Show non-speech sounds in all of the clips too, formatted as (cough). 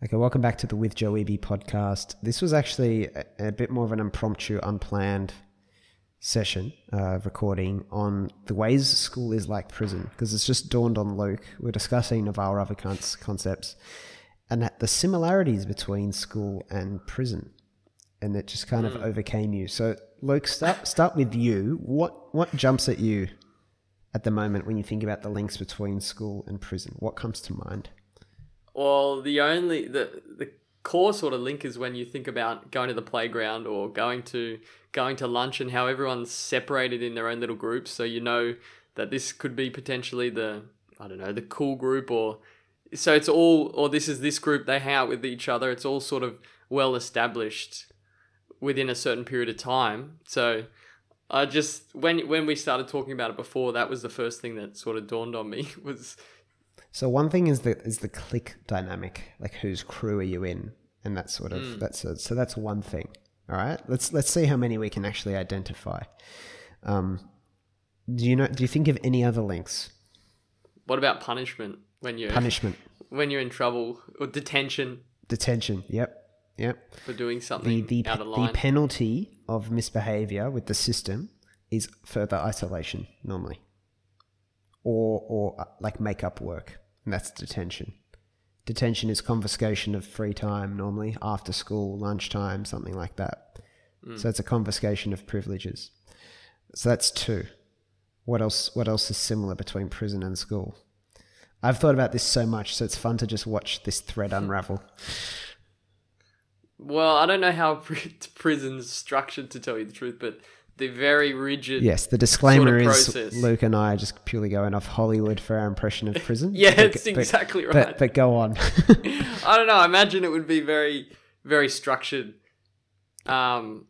Okay, welcome back to the With Joe Eby podcast. This was actually a, a bit more of an impromptu, unplanned session uh, recording on the ways school is like prison because it's just dawned on Luke. We're discussing our other concepts and the similarities between school and prison, and it just kind mm. of hmm. overcame you. So, Luke, start start with you. What what jumps at you at the moment when you think about the links between school and prison? What comes to mind? Well, the only the the core sort of link is when you think about going to the playground or going to going to lunch and how everyone's separated in their own little groups. So you know that this could be potentially the I don't know the cool group or so it's all or this is this group they hang out with each other. It's all sort of well established within a certain period of time. So I just when when we started talking about it before, that was the first thing that sort of dawned on me (laughs) was so one thing is the is the clique dynamic, like whose crew are you in, and that sort of mm. that's a, so that's one thing. All right, let's let's see how many we can actually identify. Um, do you know? Do you think of any other links? What about punishment when you punishment when you're in trouble or detention? Detention. Yep. Yep. For doing something the, the, out of line. The penalty of misbehavior with the system is further isolation normally or or uh, like make up work, and that's detention. Detention is confiscation of free time normally after school, lunchtime, something like that. Mm. So it's a confiscation of privileges. So that's two. What else? What else is similar between prison and school? I've thought about this so much, so it's fun to just watch this thread unravel. (laughs) Well, I don't know how (laughs) prison's structured to tell you the truth, but the very rigid. Yes, the disclaimer sort of is Luke and I are just purely going off Hollywood for our impression of prison. (laughs) yeah, but, it's exactly but, right. But, but go on. (laughs) I don't know. I imagine it would be very, very structured, um,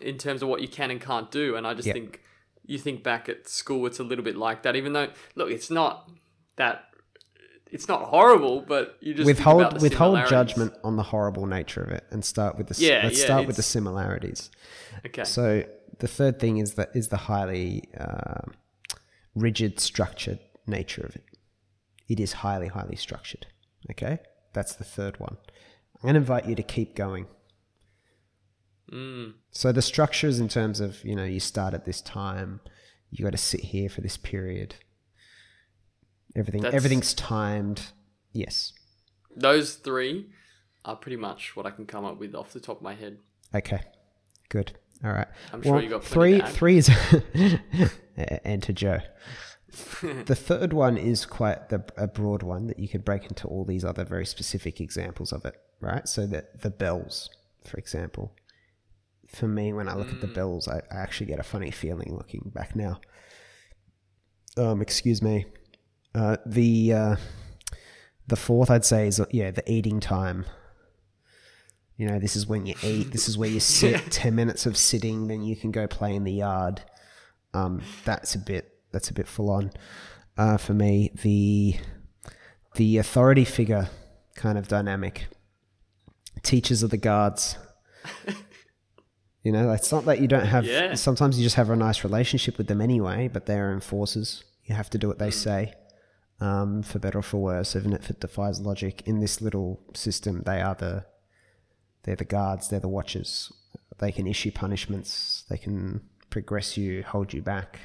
in terms of what you can and can't do. And I just yep. think you think back at school, it's a little bit like that. Even though, look, it's not that. It's not horrible, but you just withhold withhold judgment on the horrible nature of it and start with the yeah, let's yeah, start with the similarities. Okay. So the third thing is that is the highly uh, rigid, structured nature of it. It is highly, highly structured. Okay, that's the third one. I'm going to invite you to keep going. Mm. So the structures in terms of you know you start at this time, you got to sit here for this period. Everything, that's, everything's timed. Yes. Those three are pretty much what I can come up with off the top of my head. Okay, good. All right. I'm well, sure you got three. Three is (laughs) enter Joe. (laughs) the third one is quite the, a broad one that you could break into all these other very specific examples of it, right? So that the bells, for example, for me, when I look mm. at the mm. bells, I, I, actually get a funny feeling looking back now. Um, excuse me. Uh, the uh, the fourth, I'd say, is yeah, the eating time you know, this is when you eat. This is where you (laughs) sit. yeah. Ten minutes of sitting, then you can go play in the yard. Um, that's a bit. That's a bit full on uh, for me. The the authority figure kind of dynamic. Teachers are the guards. you know, it's not that you don't have. Yeah. Sometimes you just have a nice relationship with them anyway, but they're enforcers. You have to do what they mm. say. Um, for better or for worse, even if it defies logic. In this little system, they are the they're the guards, they're the watchers. They can issue punishments, they can progress you, hold you back,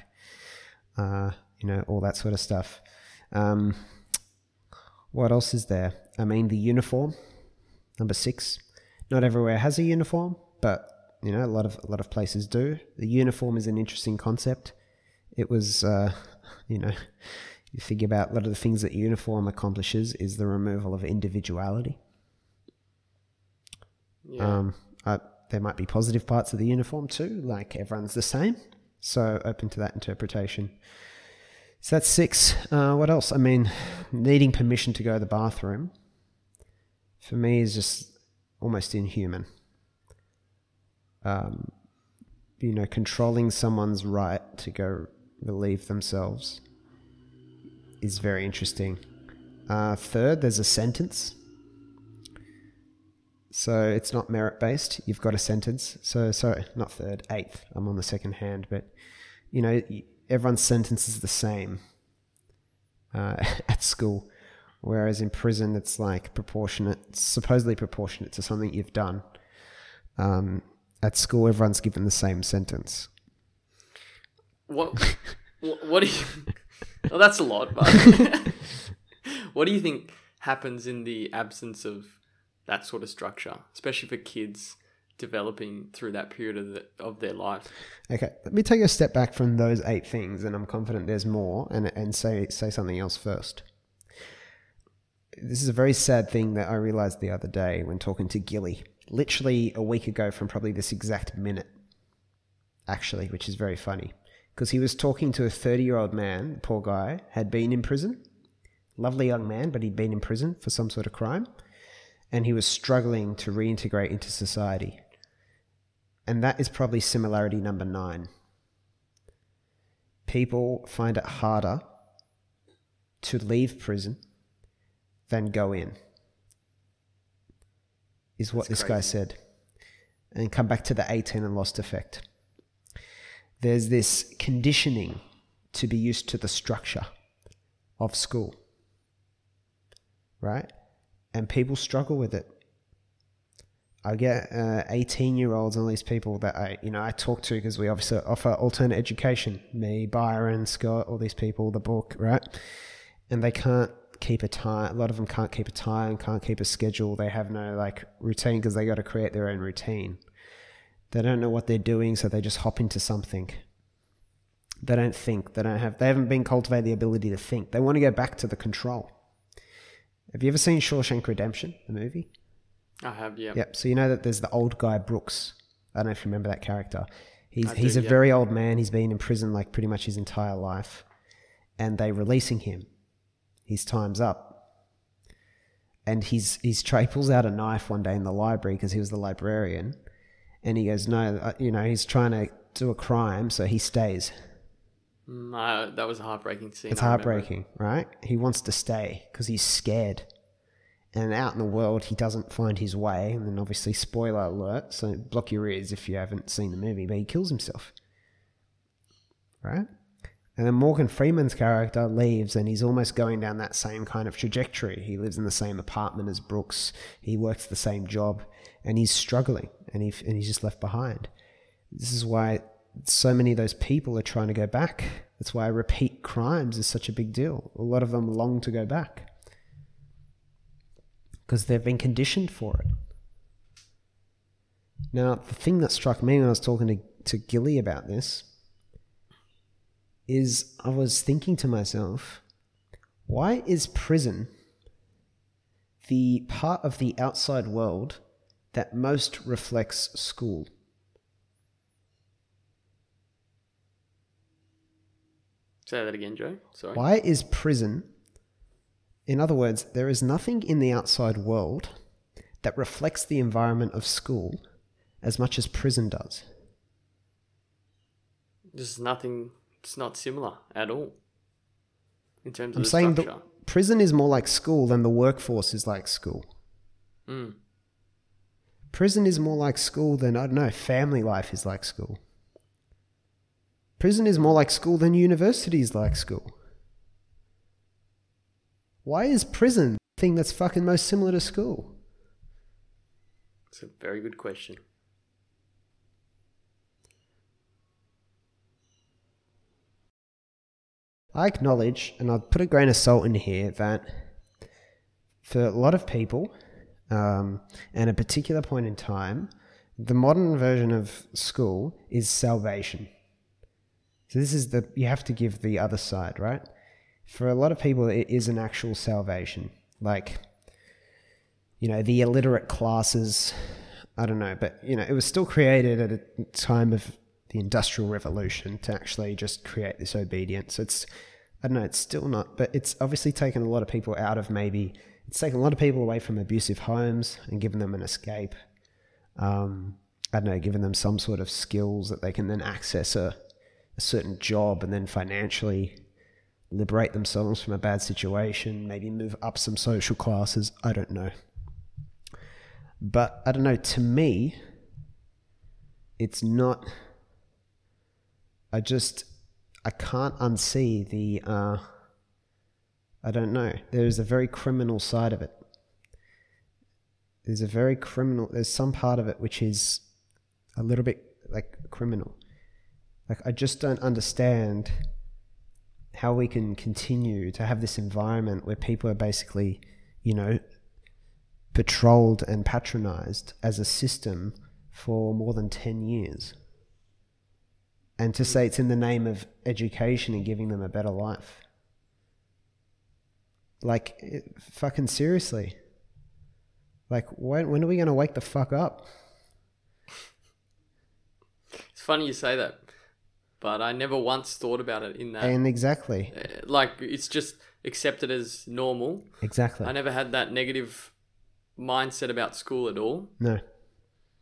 uh, you know, all that sort of stuff. Um, what else is there? I mean, the uniform, number six. Not everywhere has a uniform, but you know, a lot of a lot of places do. The uniform is an interesting concept. It was, uh, (laughs) you know, you think about a lot of the things that uniform accomplishes is the removal of individuality. Yeah. Um, I, there might be positive parts of the uniform too, like everyone's the same. So open to that interpretation. So that's six. Uh, what else? I mean, needing permission to go to the bathroom for me is just almost inhuman. Um, you know, controlling someone's right to go relieve themselves is very interesting. Uh, third, there's a sentence. So it's not merit based. You've got a sentence. So sorry, not third, eighth. I'm on the second hand, but you know everyone's sentence is the same uh, (laughs) at school. whereas in prison it's like proportionate, supposedly proportionate to something you've done. Um, at school, everyone's given the same sentence. What? (laughs) what, what do you? Well, that's a lot, but (laughs) what do you think happens in the absence of that sort of structure, especially for kids developing through that period of, the, of their life? Okay, let me take a step back from those eight things, and I'm confident there's more, and and say say something else first. This is a very sad thing that I realized the other day when talking to Gilly, literally a week ago from probably this exact minute, actually, which is very funny because he was talking to a 30 year old man, poor guy, had been in prison. Lovely young man, but he'd been in prison for some sort of crime. And he was struggling to reintegrate into society. And that is probably similarity number nine. People find it harder to leave prison than go in, is what That's this guy said. And come back to the 18 and lost effect there's this conditioning to be used to the structure of school, right? And people struggle with it. I get uh, 18 year olds and these people that I, you know, I talk to because we obviously offer alternate education. Me, Byron, Scott, all these people, the book, right? And they can't keep a time. A lot of them can't keep a time, can't keep a schedule. They have no like routine because they got to create their own routine. They don't know what they're doing, so they just hop into something. They don't think. They don't have. They haven't been cultivated the ability to think. They want to go back to the control. Have you ever seen Shawshank Redemption, the movie? I have, yeah. Yep. So you know that there's the old guy Brooks. I don't know if you remember that character. He's I do, he's a yeah. very old man. He's been in prison like pretty much his entire life, and they releasing him. His time's up, and he's he's he pulls out a knife one day in the library because he was the librarian, and he goes, no, uh, you know, he's trying to do a crime, so he stays. Mm, I- that was a heartbreaking scene. It's I remember. heartbreaking, right? He wants to stay because he's scared. And out in the world, he doesn't find his way. And then, obviously, spoiler alert. So, block your ears if you haven't seen the movie, but he kills himself. Right? And then Morgan Freeman's character leaves and he's almost going down that same kind of trajectory. He lives in the same apartment as Brooks, he works the same job, and he's struggling and, he, and he's just left behind. This is why so many of those people are trying to go back. That's why repeat crimes is such a big deal. A lot of them long to go back because they've been conditioned for it. Now, the thing that struck me when I was talking to, to Gilly about this is I was thinking to myself, why is prison the part of the outside world that most reflects school? Say that again, Joe. Sorry. Why is prison, in other words, there is nothing in the outside world that reflects the environment of school as much as prison does? There's nothing. It's not similar at all. In terms of I'm saying structure. that prison is more like school than the workforce is like school. Mm. Prison is more like school than, I don't know, family life is like school. Prison is more like school than university is like school. Why is prison the thing that's fucking most similar to school? It's a very good question. I acknowledge, and I'll put a grain of salt in here, that for a lot of people, um, and a particular point in time, the modern version of school is salvation. So this is the you have to give the other side, right? For a lot of people, it is an actual salvation. Like, you know, the illiterate classes. I don't know, but you know, it was still created at a time of the industrial revolution to actually just create this obedience. It's I don't know, it's still not, but it's obviously taken a lot of people out of maybe it's taken a lot of people away from abusive homes and given them an escape. Um, I don't know, given them some sort of skills that they can then access a, a certain job and then financially liberate themselves from a bad situation, maybe move up some social classes. I don't know. But I don't know, to me, it's not. I just. I can't unsee the. Uh, I don't know. There's a very criminal side of it. There's a very criminal, there's some part of it which is a little bit like criminal. Like, I just don't understand how we can continue to have this environment where people are basically, you know, patrolled and patronized as a system for more than 10 years. And to say it's in the name of education and giving them a better life. Like, it, fucking seriously. Like, when, when are we going to wake the fuck up? It's funny you say that, but I never once thought about it in that. And exactly, Uh, like it's just accepted as normal. exactly. I never had that negative mindset about school at all. No.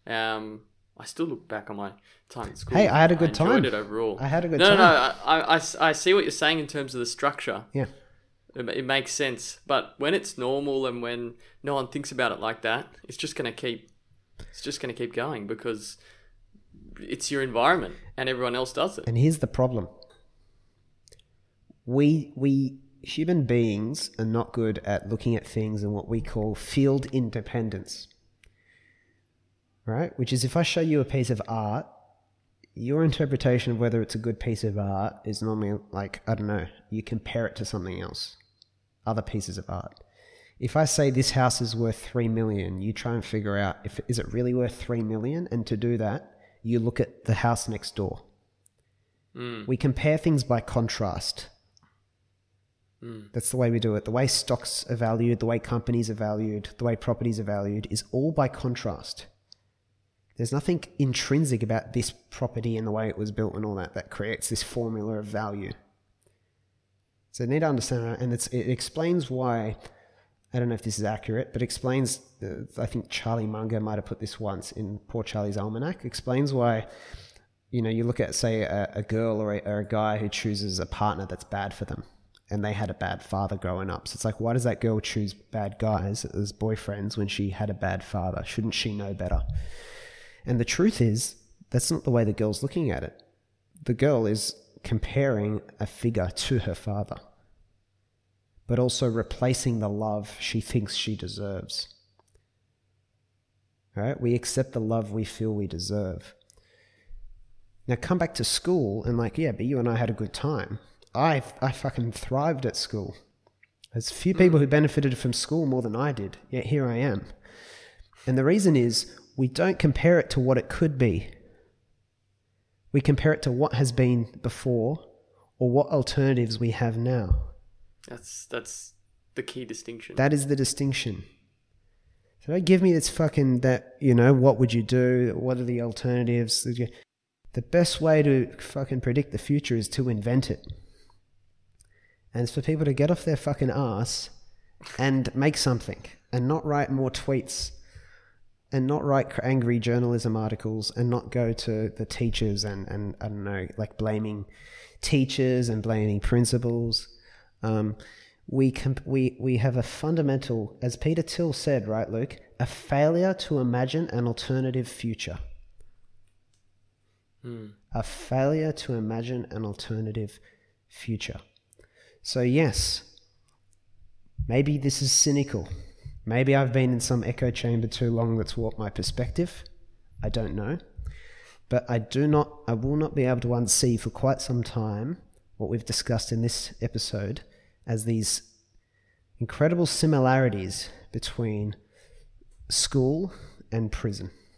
Um, I still look back on my time at school. Hey, I had a good I enjoyed time. it overall. I had a good no, time. No, no, I, I, I see what you're saying in terms of the structure. Yeah. It, it makes sense. But when it's normal and when no one thinks about it like that, it's just going to keep, it's just going to keep going because it's your environment and everyone else does it. And here's the problem. We we human beings are not good at looking at things in what we call field independence. Right? Which is if I show you a piece of art, your interpretation of whether it's a good piece of art is normally like, I don't know, you compare it to something else. Other pieces of art. If I say this house is worth 3 million, you try and figure out if is it really worth 3 million and to do that, you look at the house next door. Hmm. We compare things by contrast. Hmm. That's the way we do it. The way stocks are valued, the way companies are valued, the way properties are valued is all by contrast. There's nothing intrinsic about this property and the way it was built and all that that creates this formula of value. So you need to understand that, and it explains why. I don't know if this is accurate, but explains. Uh, I think Charlie Munger might have put this once in Poor Charlie's Almanac. Explains why, you know, you look at say a, a girl or a, or a guy who chooses a partner that's bad for them, and they had a bad father growing up. So it's like, why does that girl choose bad guys as boyfriends when she had a bad father? Shouldn't she know better? And the truth is, that's not the way the girl's looking at it. The girl is comparing a figure to her father, but also replacing the love she thinks she deserves. Right? We accept the love we feel we deserve. Now come back to school and like, yeah, but you and I had a good time. I I fucking thrived at school. There's few people who benefited from school more than I did, yet here I am. And the reason is we don't compare it to what it could be. We compare it to what has been before or what alternatives we have now. That's that's the key distinction. That is the distinction. So don't give me this fucking that, you know, what would you do? What are the alternatives? The best way to fucking predict the future is to invent it. And it's for people to get off their fucking ass and make something and not write more tweets and not write angry journalism articles and not go to the teachers and, and I don't know, like blaming teachers and blaming principals. Um, we, comp- we, we have a fundamental, as Peter Thiel said, right, Luke, a failure to imagine an alternative future. A failure to imagine an alternative future. So, yes, maybe this is cynical. Maybe I've been in some echo chamber too long that's warped my perspective. I don't know. But I do not, I will not be able to unsee for quite some time what we've discussed in this episode as these incredible similarities between school and prison.